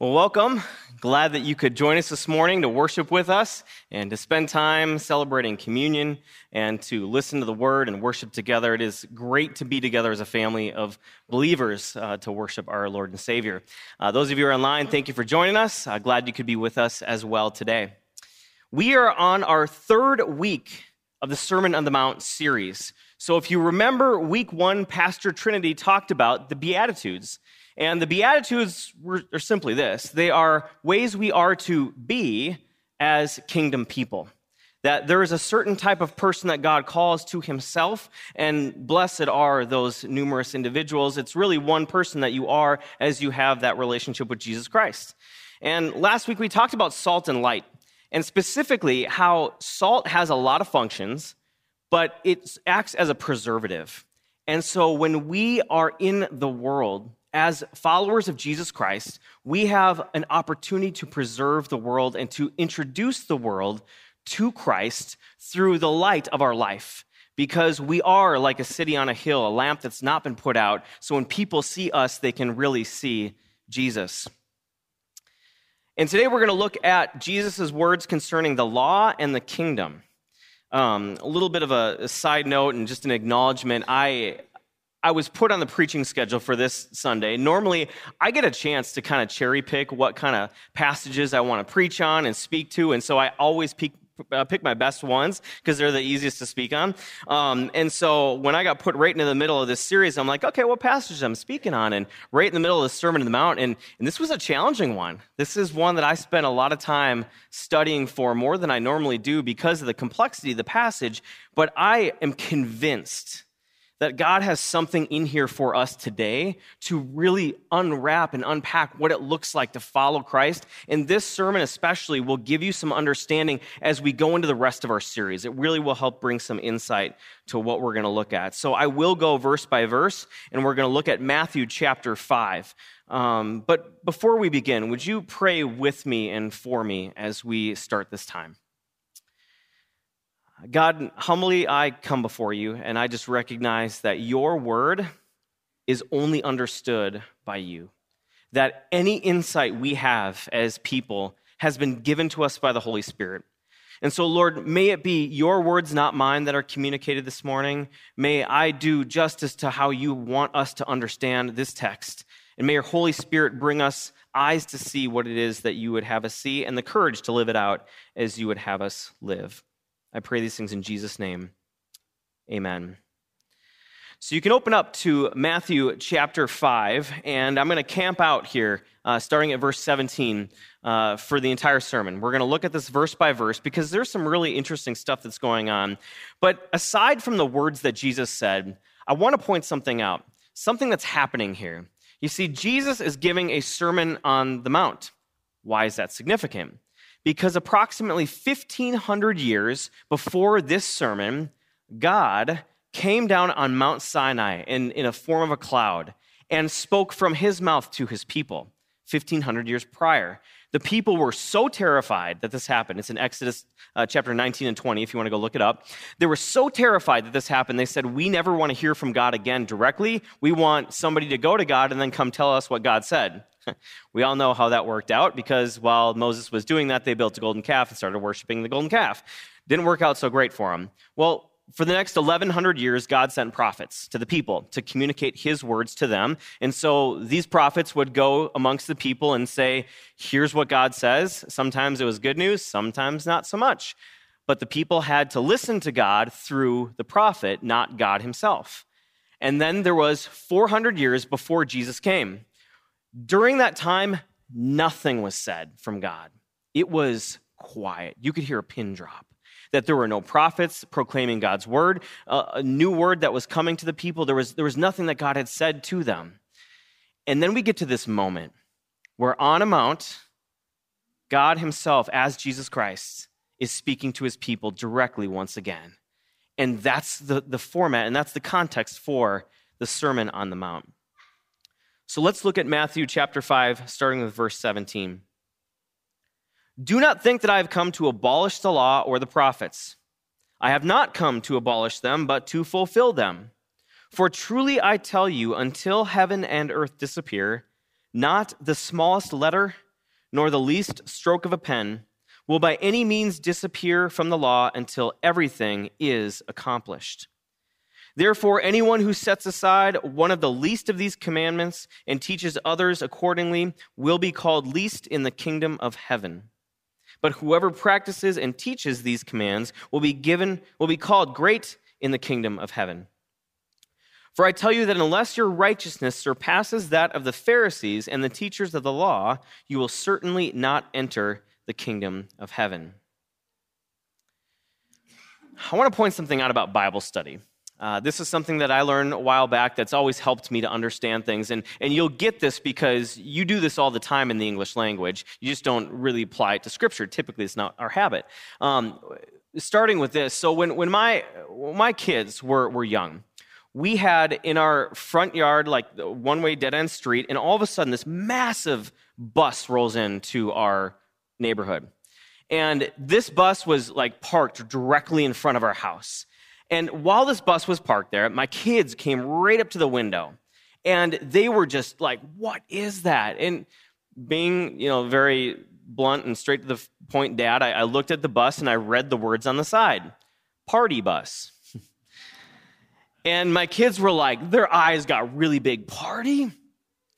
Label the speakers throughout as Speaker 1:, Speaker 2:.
Speaker 1: Well, welcome. Glad that you could join us this morning to worship with us and to spend time celebrating communion and to listen to the word and worship together. It is great to be together as a family of believers uh, to worship our Lord and Savior. Uh, those of you who are online, thank you for joining us. Uh, glad you could be with us as well today. We are on our third week of the Sermon on the Mount series. So if you remember, week one, Pastor Trinity talked about the Beatitudes. And the Beatitudes are simply this they are ways we are to be as kingdom people. That there is a certain type of person that God calls to himself, and blessed are those numerous individuals. It's really one person that you are as you have that relationship with Jesus Christ. And last week we talked about salt and light, and specifically how salt has a lot of functions, but it acts as a preservative. And so when we are in the world, as followers of Jesus Christ, we have an opportunity to preserve the world and to introduce the world to Christ through the light of our life. Because we are like a city on a hill, a lamp that's not been put out. So when people see us, they can really see Jesus. And today we're going to look at Jesus' words concerning the law and the kingdom. Um, a little bit of a, a side note and just an acknowledgement. I I was put on the preaching schedule for this Sunday. Normally, I get a chance to kind of cherry pick what kind of passages I want to preach on and speak to, and so I always pick, uh, pick my best ones because they're the easiest to speak on. Um, and so when I got put right into the middle of this series, I'm like, okay, what passages I'm speaking on? And right in the middle of the Sermon on the Mount, and, and this was a challenging one. This is one that I spent a lot of time studying for more than I normally do because of the complexity of the passage, but I am convinced that God has something in here for us today to really unwrap and unpack what it looks like to follow Christ. And this sermon, especially, will give you some understanding as we go into the rest of our series. It really will help bring some insight to what we're going to look at. So I will go verse by verse, and we're going to look at Matthew chapter 5. Um, but before we begin, would you pray with me and for me as we start this time? God, humbly I come before you, and I just recognize that your word is only understood by you. That any insight we have as people has been given to us by the Holy Spirit. And so, Lord, may it be your words, not mine, that are communicated this morning. May I do justice to how you want us to understand this text. And may your Holy Spirit bring us eyes to see what it is that you would have us see and the courage to live it out as you would have us live. I pray these things in Jesus' name. Amen. So you can open up to Matthew chapter 5, and I'm going to camp out here, uh, starting at verse 17, uh, for the entire sermon. We're going to look at this verse by verse because there's some really interesting stuff that's going on. But aside from the words that Jesus said, I want to point something out, something that's happening here. You see, Jesus is giving a sermon on the Mount. Why is that significant? Because approximately 1500 years before this sermon, God came down on Mount Sinai in, in a form of a cloud and spoke from his mouth to his people 1500 years prior. The people were so terrified that this happened. It's in Exodus uh, chapter 19 and 20, if you want to go look it up. They were so terrified that this happened, they said, We never want to hear from God again directly. We want somebody to go to God and then come tell us what God said. we all know how that worked out because while Moses was doing that, they built a golden calf and started worshiping the golden calf. Didn't work out so great for them. Well, for the next 1100 years, God sent prophets to the people to communicate his words to them. And so these prophets would go amongst the people and say, Here's what God says. Sometimes it was good news, sometimes not so much. But the people had to listen to God through the prophet, not God himself. And then there was 400 years before Jesus came. During that time, nothing was said from God. It was quiet. You could hear a pin drop. That there were no prophets proclaiming God's word, a new word that was coming to the people. There was, there was nothing that God had said to them. And then we get to this moment where on a mount, God Himself, as Jesus Christ, is speaking to His people directly once again. And that's the, the format and that's the context for the Sermon on the Mount. So let's look at Matthew chapter 5, starting with verse 17. Do not think that I have come to abolish the law or the prophets. I have not come to abolish them, but to fulfill them. For truly I tell you, until heaven and earth disappear, not the smallest letter, nor the least stroke of a pen will by any means disappear from the law until everything is accomplished. Therefore, anyone who sets aside one of the least of these commandments and teaches others accordingly will be called least in the kingdom of heaven. But whoever practices and teaches these commands will be given will be called great in the kingdom of heaven. For I tell you that unless your righteousness surpasses that of the Pharisees and the teachers of the law, you will certainly not enter the kingdom of heaven. I want to point something out about Bible study. Uh, this is something that I learned a while back that's always helped me to understand things. And, and you'll get this because you do this all the time in the English language. You just don't really apply it to Scripture. Typically, it's not our habit. Um, starting with this so, when, when, my, when my kids were, were young, we had in our front yard, like one way dead end street, and all of a sudden, this massive bus rolls into our neighborhood. And this bus was like parked directly in front of our house. And while this bus was parked there, my kids came right up to the window and they were just like, What is that? And being, you know, very blunt and straight to the point dad, I, I looked at the bus and I read the words on the side party bus. and my kids were like, their eyes got really big. Party?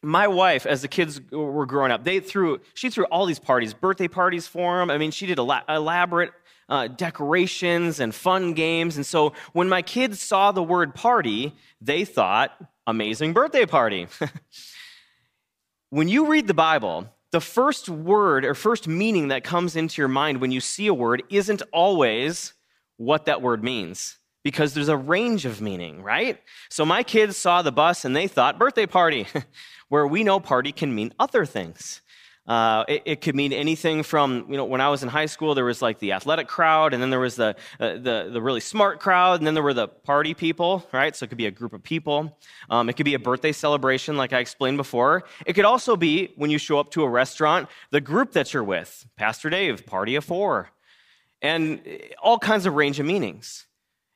Speaker 1: my wife, as the kids were growing up, they threw she threw all these parties, birthday parties for them. I mean, she did a elaborate uh, decorations and fun games. And so when my kids saw the word party, they thought, amazing birthday party. when you read the Bible, the first word or first meaning that comes into your mind when you see a word isn't always what that word means because there's a range of meaning, right? So my kids saw the bus and they thought birthday party, where we know party can mean other things. Uh, it, it, could mean anything from, you know, when I was in high school, there was like the athletic crowd, and then there was the, uh, the, the, really smart crowd, and then there were the party people, right? So it could be a group of people. Um, it could be a birthday celebration, like I explained before. It could also be, when you show up to a restaurant, the group that you're with. Pastor Dave, party of four. And all kinds of range of meanings.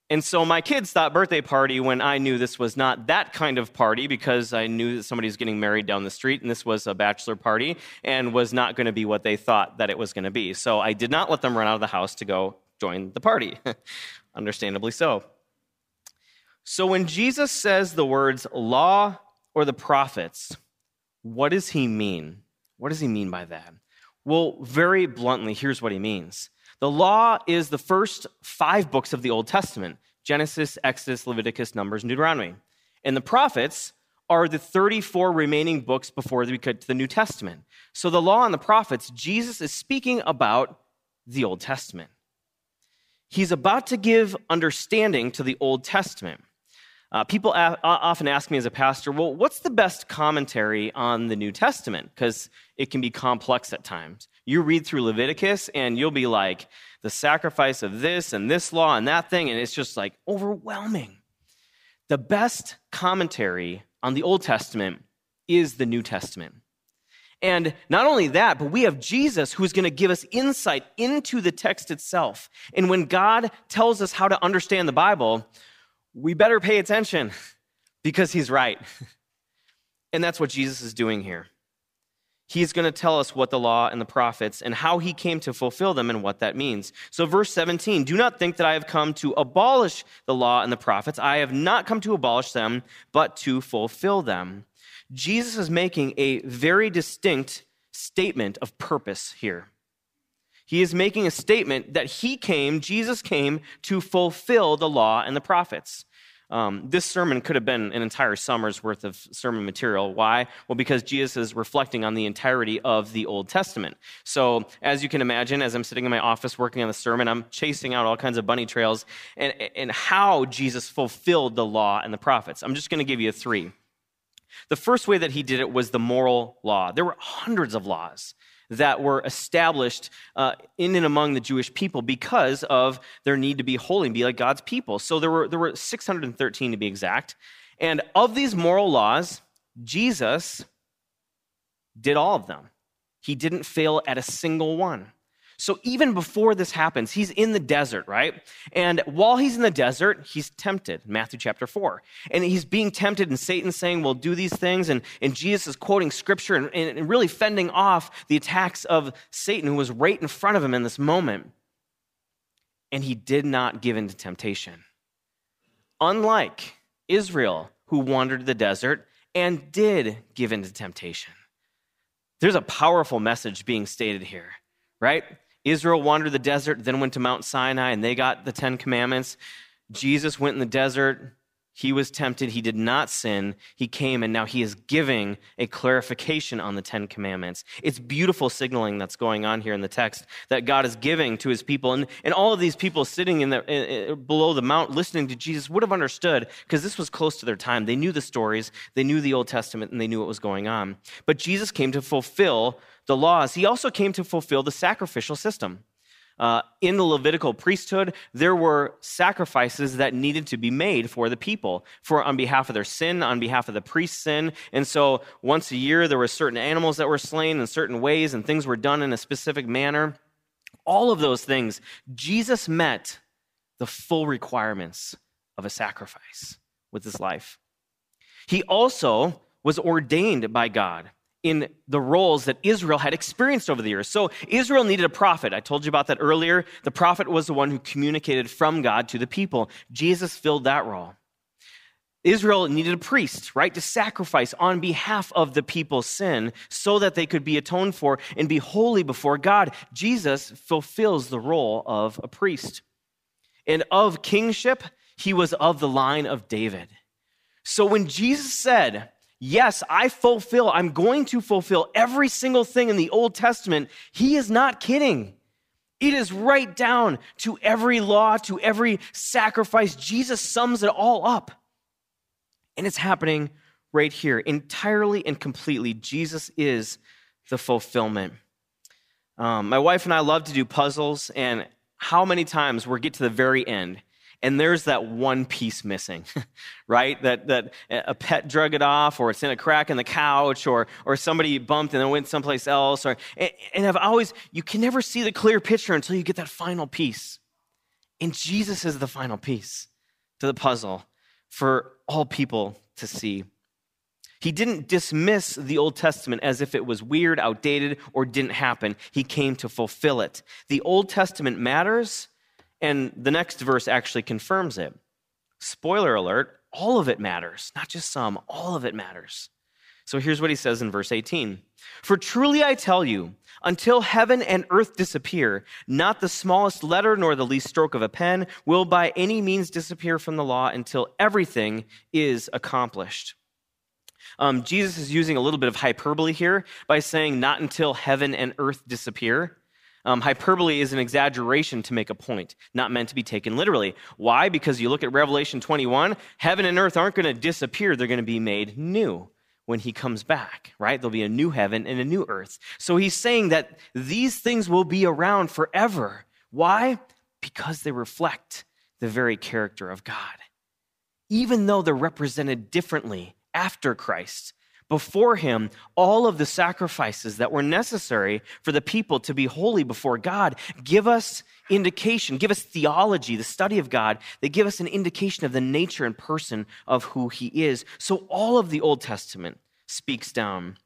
Speaker 1: And so my kids thought birthday party when I knew this was not that kind of party because I knew that somebody was getting married down the street and this was a bachelor party and was not going to be what they thought that it was going to be. So I did not let them run out of the house to go join the party. Understandably so. So when Jesus says the words law or the prophets, what does he mean? What does he mean by that? Well, very bluntly, here's what he means. The law is the first five books of the Old Testament Genesis, Exodus, Leviticus, Numbers, and Deuteronomy. And the prophets are the 34 remaining books before we get to the New Testament. So the law and the prophets, Jesus is speaking about the Old Testament. He's about to give understanding to the Old Testament. Uh, people a- often ask me as a pastor, well, what's the best commentary on the New Testament? Because it can be complex at times. You read through Leviticus and you'll be like, the sacrifice of this and this law and that thing, and it's just like overwhelming. The best commentary on the Old Testament is the New Testament. And not only that, but we have Jesus who's going to give us insight into the text itself. And when God tells us how to understand the Bible, we better pay attention because he's right. And that's what Jesus is doing here. He's going to tell us what the law and the prophets and how he came to fulfill them and what that means. So, verse 17 Do not think that I have come to abolish the law and the prophets. I have not come to abolish them, but to fulfill them. Jesus is making a very distinct statement of purpose here. He is making a statement that he came, Jesus came, to fulfill the law and the prophets. Um, this sermon could have been an entire summer's worth of sermon material. Why? Well, because Jesus is reflecting on the entirety of the Old Testament. So, as you can imagine, as I'm sitting in my office working on the sermon, I'm chasing out all kinds of bunny trails and, and how Jesus fulfilled the law and the prophets. I'm just going to give you three. The first way that he did it was the moral law. There were hundreds of laws that were established uh, in and among the Jewish people because of their need to be holy and be like God's people. So there were, there were 613 to be exact. And of these moral laws, Jesus did all of them. He didn't fail at a single one. So even before this happens, he's in the desert, right? And while he's in the desert, he's tempted, Matthew chapter 4. And he's being tempted, and Satan's saying, Well, do these things. And, and Jesus is quoting scripture and, and really fending off the attacks of Satan, who was right in front of him in this moment. And he did not give in to temptation. Unlike Israel, who wandered the desert and did give in to temptation. There's a powerful message being stated here, right? Israel wandered the desert, then went to Mount Sinai, and they got the Ten Commandments. Jesus went in the desert. He was tempted. He did not sin. He came, and now he is giving a clarification on the Ten Commandments. It's beautiful signaling that's going on here in the text that God is giving to his people. And, and all of these people sitting in the, below the mount listening to Jesus would have understood because this was close to their time. They knew the stories, they knew the Old Testament, and they knew what was going on. But Jesus came to fulfill the laws, he also came to fulfill the sacrificial system. Uh, in the Levitical priesthood, there were sacrifices that needed to be made for the people, for on behalf of their sin, on behalf of the priest's sin. And so, once a year, there were certain animals that were slain in certain ways, and things were done in a specific manner. All of those things, Jesus met the full requirements of a sacrifice with his life. He also was ordained by God in the roles that Israel had experienced over the years. So Israel needed a prophet. I told you about that earlier. The prophet was the one who communicated from God to the people. Jesus filled that role. Israel needed a priest, right, to sacrifice on behalf of the people's sin so that they could be atoned for and be holy before God. Jesus fulfills the role of a priest. And of kingship, he was of the line of David. So when Jesus said, yes, I fulfill, I'm going to fulfill every single thing in the Old Testament, he is not kidding. It is right down to every law, to every sacrifice. Jesus sums it all up. And it's happening right here, entirely and completely. Jesus is the fulfillment. Um, my wife and I love to do puzzles, and how many times we get to the very end and there's that one piece missing, right? That, that a pet drug it off, or it's in a crack in the couch, or, or somebody bumped and then went someplace else. Or, and, and I've always, you can never see the clear picture until you get that final piece. And Jesus is the final piece to the puzzle for all people to see. He didn't dismiss the Old Testament as if it was weird, outdated, or didn't happen. He came to fulfill it. The Old Testament matters and the next verse actually confirms it. Spoiler alert, all of it matters, not just some, all of it matters. So here's what he says in verse 18 For truly I tell you, until heaven and earth disappear, not the smallest letter nor the least stroke of a pen will by any means disappear from the law until everything is accomplished. Um, Jesus is using a little bit of hyperbole here by saying, not until heaven and earth disappear. Um, hyperbole is an exaggeration to make a point, not meant to be taken literally. Why? Because you look at Revelation 21, heaven and earth aren't going to disappear, they're going to be made new when he comes back, right? There'll be a new heaven and a new earth. So he's saying that these things will be around forever. Why? Because they reflect the very character of God. Even though they're represented differently after Christ, before him all of the sacrifices that were necessary for the people to be holy before God. Give us indication, give us theology, the study of God, that give us an indication of the nature and person of who he is. So all of the Old Testament speaks down.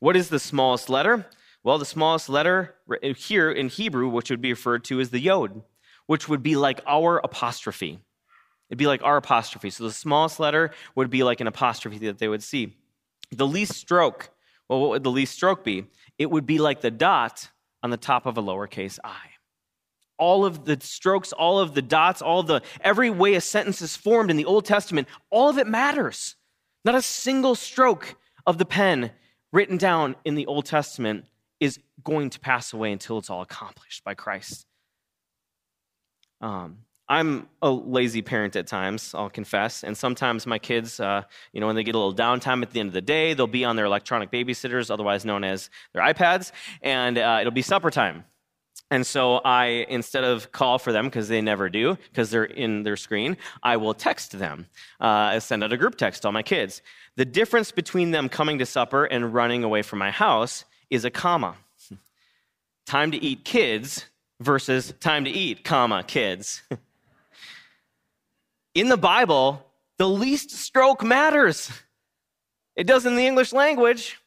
Speaker 1: What is the smallest letter? Well, the smallest letter here in Hebrew, which would be referred to as the yod, which would be like our apostrophe. It'd be like our apostrophe. So the smallest letter would be like an apostrophe that they would see. The least stroke, well, what would the least stroke be? It would be like the dot on the top of a lowercase i. All of the strokes, all of the dots, all the every way a sentence is formed in the Old Testament, all of it matters. Not a single stroke of the pen written down in the Old Testament is going to pass away until it's all accomplished by Christ. Um, I'm a lazy parent at times, I'll confess. And sometimes my kids, uh, you know, when they get a little downtime at the end of the day, they'll be on their electronic babysitters, otherwise known as their iPads, and uh, it'll be supper time. And so I, instead of call for them, because they never do, because they're in their screen, I will text them, uh, send out a group text to all my kids. The difference between them coming to supper and running away from my house is a comma. time to eat kids versus time to eat, comma, kids. in the Bible, the least stroke matters. It does in the English language.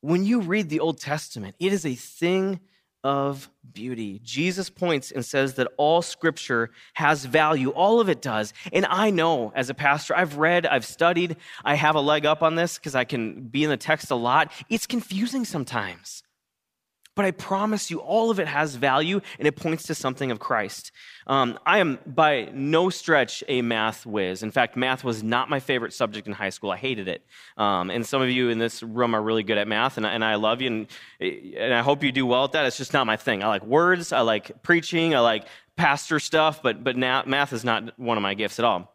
Speaker 1: When you read the Old Testament, it is a thing of beauty. Jesus points and says that all scripture has value. All of it does. And I know as a pastor, I've read, I've studied, I have a leg up on this because I can be in the text a lot. It's confusing sometimes. But I promise you, all of it has value and it points to something of Christ. Um, I am by no stretch a math whiz. In fact, math was not my favorite subject in high school. I hated it. Um, and some of you in this room are really good at math, and, and I love you, and, and I hope you do well at that. It's just not my thing. I like words, I like preaching, I like pastor stuff, but, but math is not one of my gifts at all.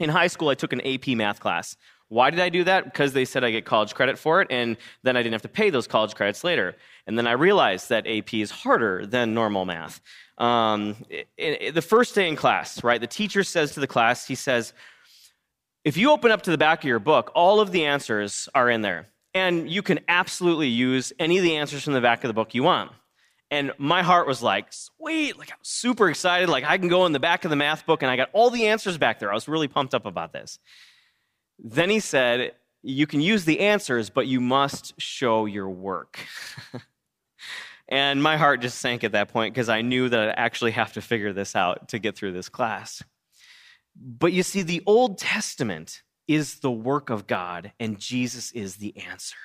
Speaker 1: In high school, I took an AP math class. Why did I do that? Because they said I get college credit for it, and then I didn't have to pay those college credits later. And then I realized that AP is harder than normal math. Um, it, it, the first day in class, right, the teacher says to the class, he says, if you open up to the back of your book, all of the answers are in there. And you can absolutely use any of the answers from the back of the book you want. And my heart was like, sweet, like I was super excited. Like I can go in the back of the math book and I got all the answers back there. I was really pumped up about this. Then he said, You can use the answers, but you must show your work. and my heart just sank at that point because I knew that I actually have to figure this out to get through this class. But you see, the Old Testament is the work of God, and Jesus is the answer.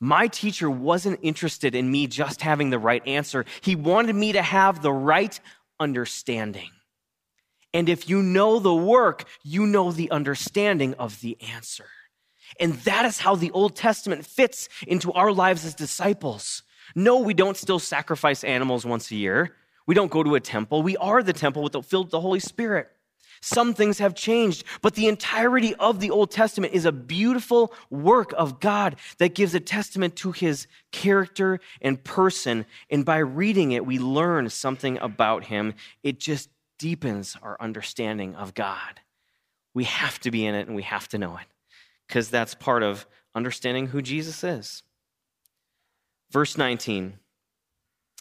Speaker 1: My teacher wasn't interested in me just having the right answer. He wanted me to have the right understanding. And if you know the work, you know the understanding of the answer. And that is how the Old Testament fits into our lives as disciples. No, we don't still sacrifice animals once a year. We don't go to a temple. We are the temple with the, filled with the Holy Spirit. Some things have changed, but the entirety of the Old Testament is a beautiful work of God that gives a testament to his character and person. And by reading it, we learn something about him. It just deepens our understanding of God. We have to be in it and we have to know it because that's part of understanding who Jesus is. Verse 19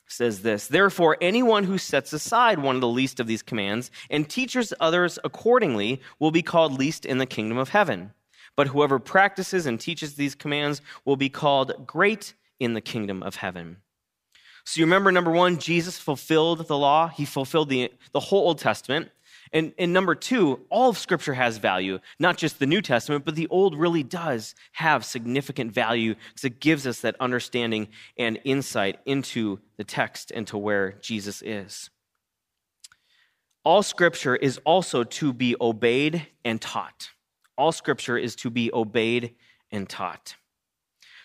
Speaker 1: says this Therefore, anyone who sets aside one of the least of these commands and teaches others accordingly will be called least in the kingdom of heaven. But whoever practices and teaches these commands will be called great in the kingdom of heaven. So you remember, number one, Jesus fulfilled the law, he fulfilled the, the whole Old Testament. And, and number two, all of Scripture has value, not just the New Testament, but the Old really does have significant value because it gives us that understanding and insight into the text and to where Jesus is. All Scripture is also to be obeyed and taught. All Scripture is to be obeyed and taught.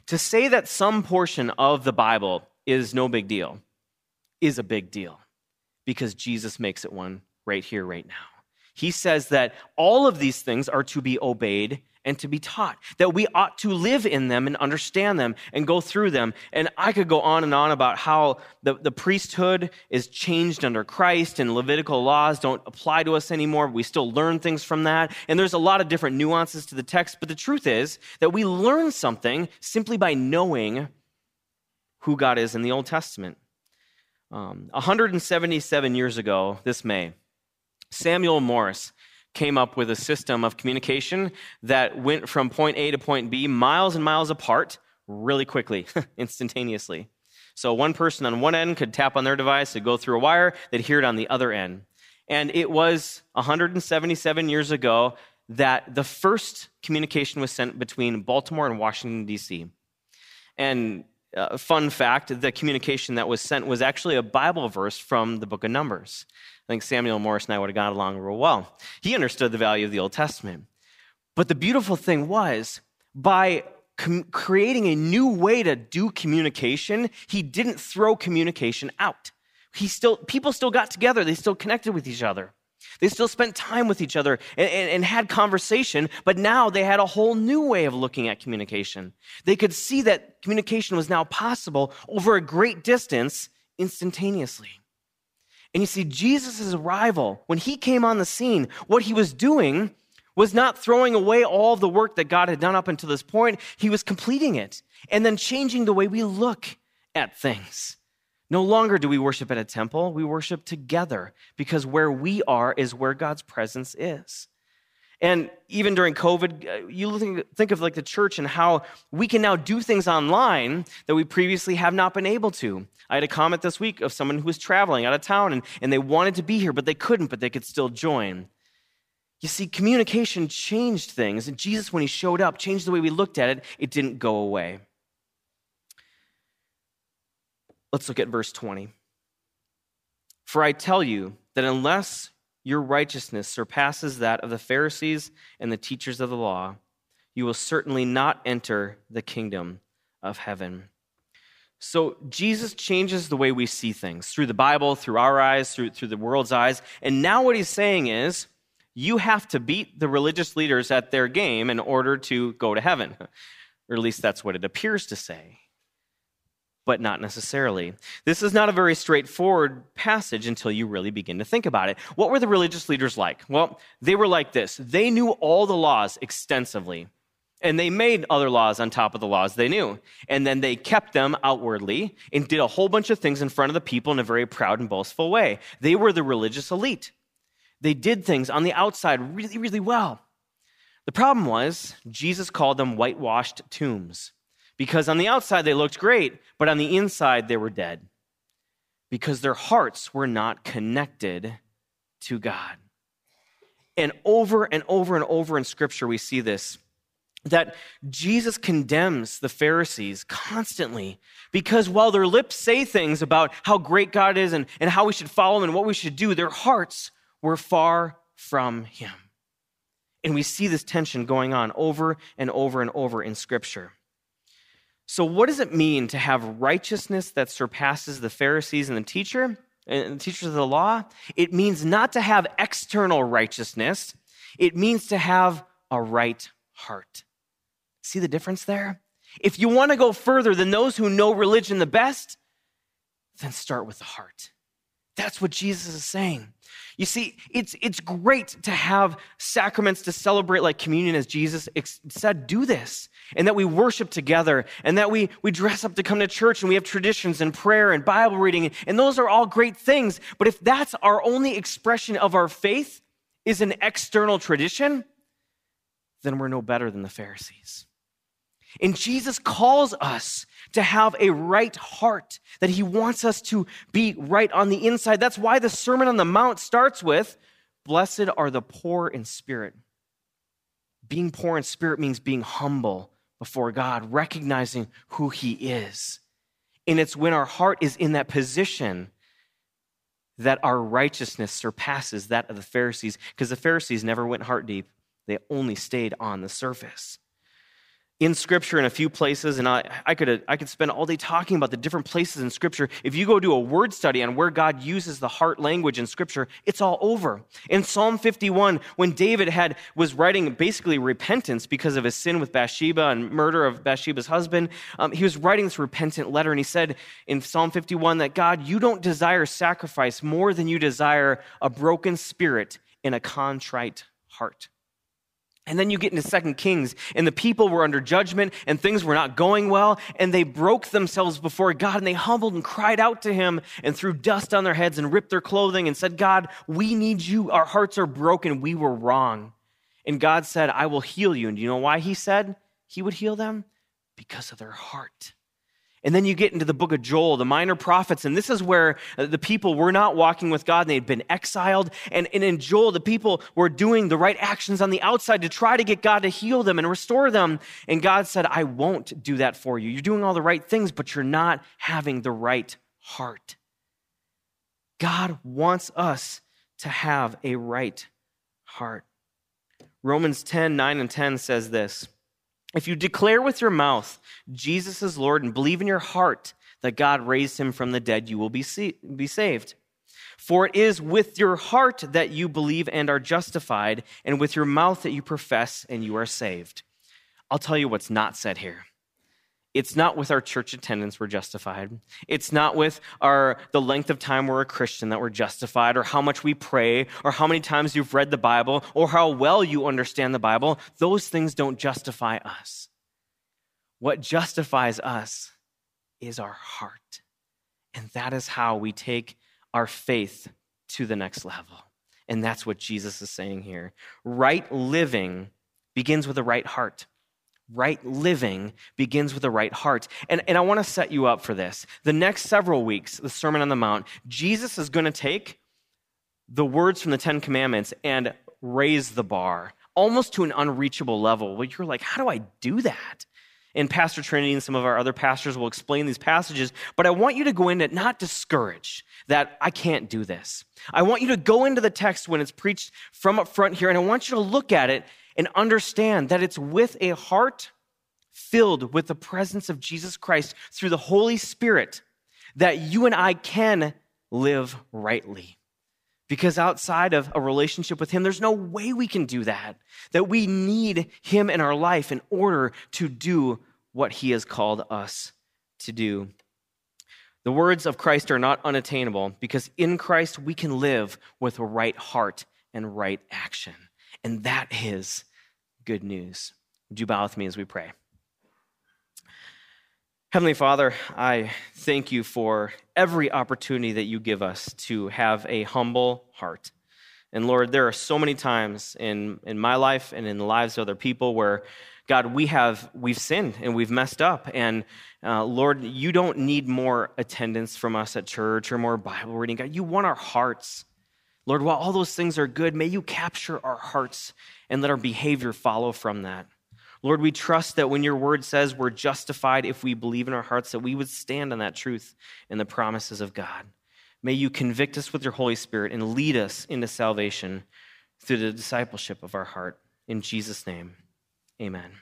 Speaker 1: To say that some portion of the Bible is no big deal is a big deal because Jesus makes it one right here, right now. He says that all of these things are to be obeyed and to be taught, that we ought to live in them and understand them and go through them. And I could go on and on about how the, the priesthood is changed under Christ and Levitical laws don't apply to us anymore. We still learn things from that. And there's a lot of different nuances to the text, but the truth is that we learn something simply by knowing who God is in the Old Testament. Um, 177 years ago, this May, Samuel Morse came up with a system of communication that went from point A to point B miles and miles apart really quickly, instantaneously. So one person on one end could tap on their device, it'd go through a wire, they'd hear it on the other end. And it was 177 years ago that the first communication was sent between Baltimore and Washington, D.C. And uh, fun fact the communication that was sent was actually a Bible verse from the book of Numbers. I think Samuel Morris and I would have got along real well. He understood the value of the Old Testament. But the beautiful thing was, by com- creating a new way to do communication, he didn't throw communication out. He still, people still got together, they still connected with each other. They still spent time with each other and, and, and, had conversation, but now they had a whole new way of looking at communication. They could see that communication was now possible over a great distance instantaneously. And you see, Jesus' arrival, when he came on the scene, what he was doing was not throwing away all the work that God had done up until this point. He was completing it and then changing the way we look at things. No longer do we worship at a temple, we worship together because where we are is where God's presence is. And even during COVID, uh, you think of like the church and how we can now do things online that we previously have not been able to. I had a comment this week of someone who was traveling out of town and, and they wanted to be here, but they couldn't, but they could still join. You see, communication changed things, and Jesus, when he showed up, changed the way we looked at it. It didn't go away. Let's look at verse 20. For I tell you that unless your righteousness surpasses that of the Pharisees and the teachers of the law, you will certainly not enter the kingdom of heaven. So Jesus changes the way we see things through the Bible, through our eyes, through, through the world's eyes. And now what he's saying is, you have to beat the religious leaders at their game in order to go to heaven. Or at least that's what it appears to say but not necessarily. This is not a very straightforward passage until you really begin to think about it. What were the religious leaders like? Well, they were like this they knew all the laws extensively. And they made other laws on top of the laws they knew. And then they kept them outwardly and did a whole bunch of things in front of the people in a very proud and boastful way. They were the religious elite. They did things on the outside really, really well. The problem was, Jesus called them whitewashed tombs because on the outside they looked great, but on the inside they were dead because their hearts were not connected to God. And over and over and over in Scripture, we see this that Jesus condemns the Pharisees constantly because while their lips say things about how great God is and, and how we should follow him and what we should do, their hearts were far from him. And we see this tension going on over and over and over in Scripture. So, what does it mean to have righteousness that surpasses the Pharisees and the teacher and the teachers of the law? It means not to have external righteousness. It means to have a right heart. See the difference there? If you want to go further than those who know religion the best, then start with the heart. That's what Jesus is saying. You see, it's, it's great to have sacraments to celebrate like communion as Jesus said, do this. And that we worship together and that we, we dress up to come to church and we have traditions and prayer and Bible reading. And those are all great things. But if that's our only expression of our faith is an external tradition, then we're no better than the Pharisees. And Jesus calls us to have a right heart, that he wants us to be right on the inside. That's why the Sermon on the Mount starts with Blessed are the poor in spirit. Being poor in spirit means being humble before God, recognizing who he is. And it's when our heart is in that position that our righteousness surpasses that of the Pharisees, because the Pharisees never went heart deep, they only stayed on the surface in scripture in a few places and I, I, could, I could spend all day talking about the different places in scripture. If you go do a word study on where god uses the heart language in scripture it's all over. In psalm 51 when david had was writing basically repentance because of his sin with bathsheba and murder of bathsheba's husband um, he was writing this repentant letter and he said in psalm 51 that god you don't desire sacrifice more than you desire a broken spirit in a contrite heart and then you get into Second Kings, and the people were under judgment, and things were not going well, and they broke themselves before God, and they humbled and cried out to Him, and threw dust on their heads, and ripped their clothing, and said, God, we need you. Our hearts are broken. We were wrong. And God said, I will heal you. And do you know why He said He would heal them? Because of their heart. And then you get into the book of Joel, the minor prophets, and this is where uh, the people were not walking with God they had been exiled. And, and in Joel, the people were doing the right actions on the outside to try to get God to heal them and restore them. And God said, I won't do that for you. You're doing all the right things, but you're not having the right heart. God wants us to have a right heart. Romans 10 9 and 10 says this. If you declare with your mouth Jesus is Lord and believe in your heart that God raised him from the dead, you will be, be saved. For it is with your heart that you believe and are justified, and with your mouth that you profess and you are saved. I'll tell you what's not said here. It's not with our church attendance we're justified. It's not with our the length of time we're a Christian that we're justified or how much we pray or how many times you've read the Bible or how well you understand the Bible. Those things don't justify us. What justifies us is our heart. And that is how we take our faith to the next level. And that's what Jesus is saying here. Right living begins with a right heart. Right living begins with a right heart. And, and I want to set you up for this. The next several weeks, the Sermon on the Mount, Jesus is going to take the words from the Ten Commandments and raise the bar almost to an unreachable level where you're like, how do I do that? And Pastor Trinity and some of our other pastors will explain these passages, but I want you to go in it not discouraged that I can't do this. I want you to go into the text when it's preached from up front here, and I want you to look at it and understand that it's with a heart filled with the presence of Jesus Christ through the Holy Spirit that you and I can live rightly. Because outside of a relationship with Him, there's no way we can do that. That we need Him in our life in order to do what He has called us to do. The words of Christ are not unattainable because in Christ we can live with a right heart and right action. And that is good news. Would you bow with me as we pray? Heavenly Father, I thank you for every opportunity that you give us to have a humble heart. And Lord, there are so many times in, in my life and in the lives of other people where, God, we have we've sinned and we've messed up. And uh, Lord, you don't need more attendance from us at church or more Bible reading. God, you want our hearts. Lord, while all those things are good, may you capture our hearts and let our behavior follow from that. Lord, we trust that when your word says we're justified if we believe in our hearts, that we would stand on that truth and the promises of God. May you convict us with your Holy Spirit and lead us into salvation through the discipleship of our heart. In Jesus' name, amen.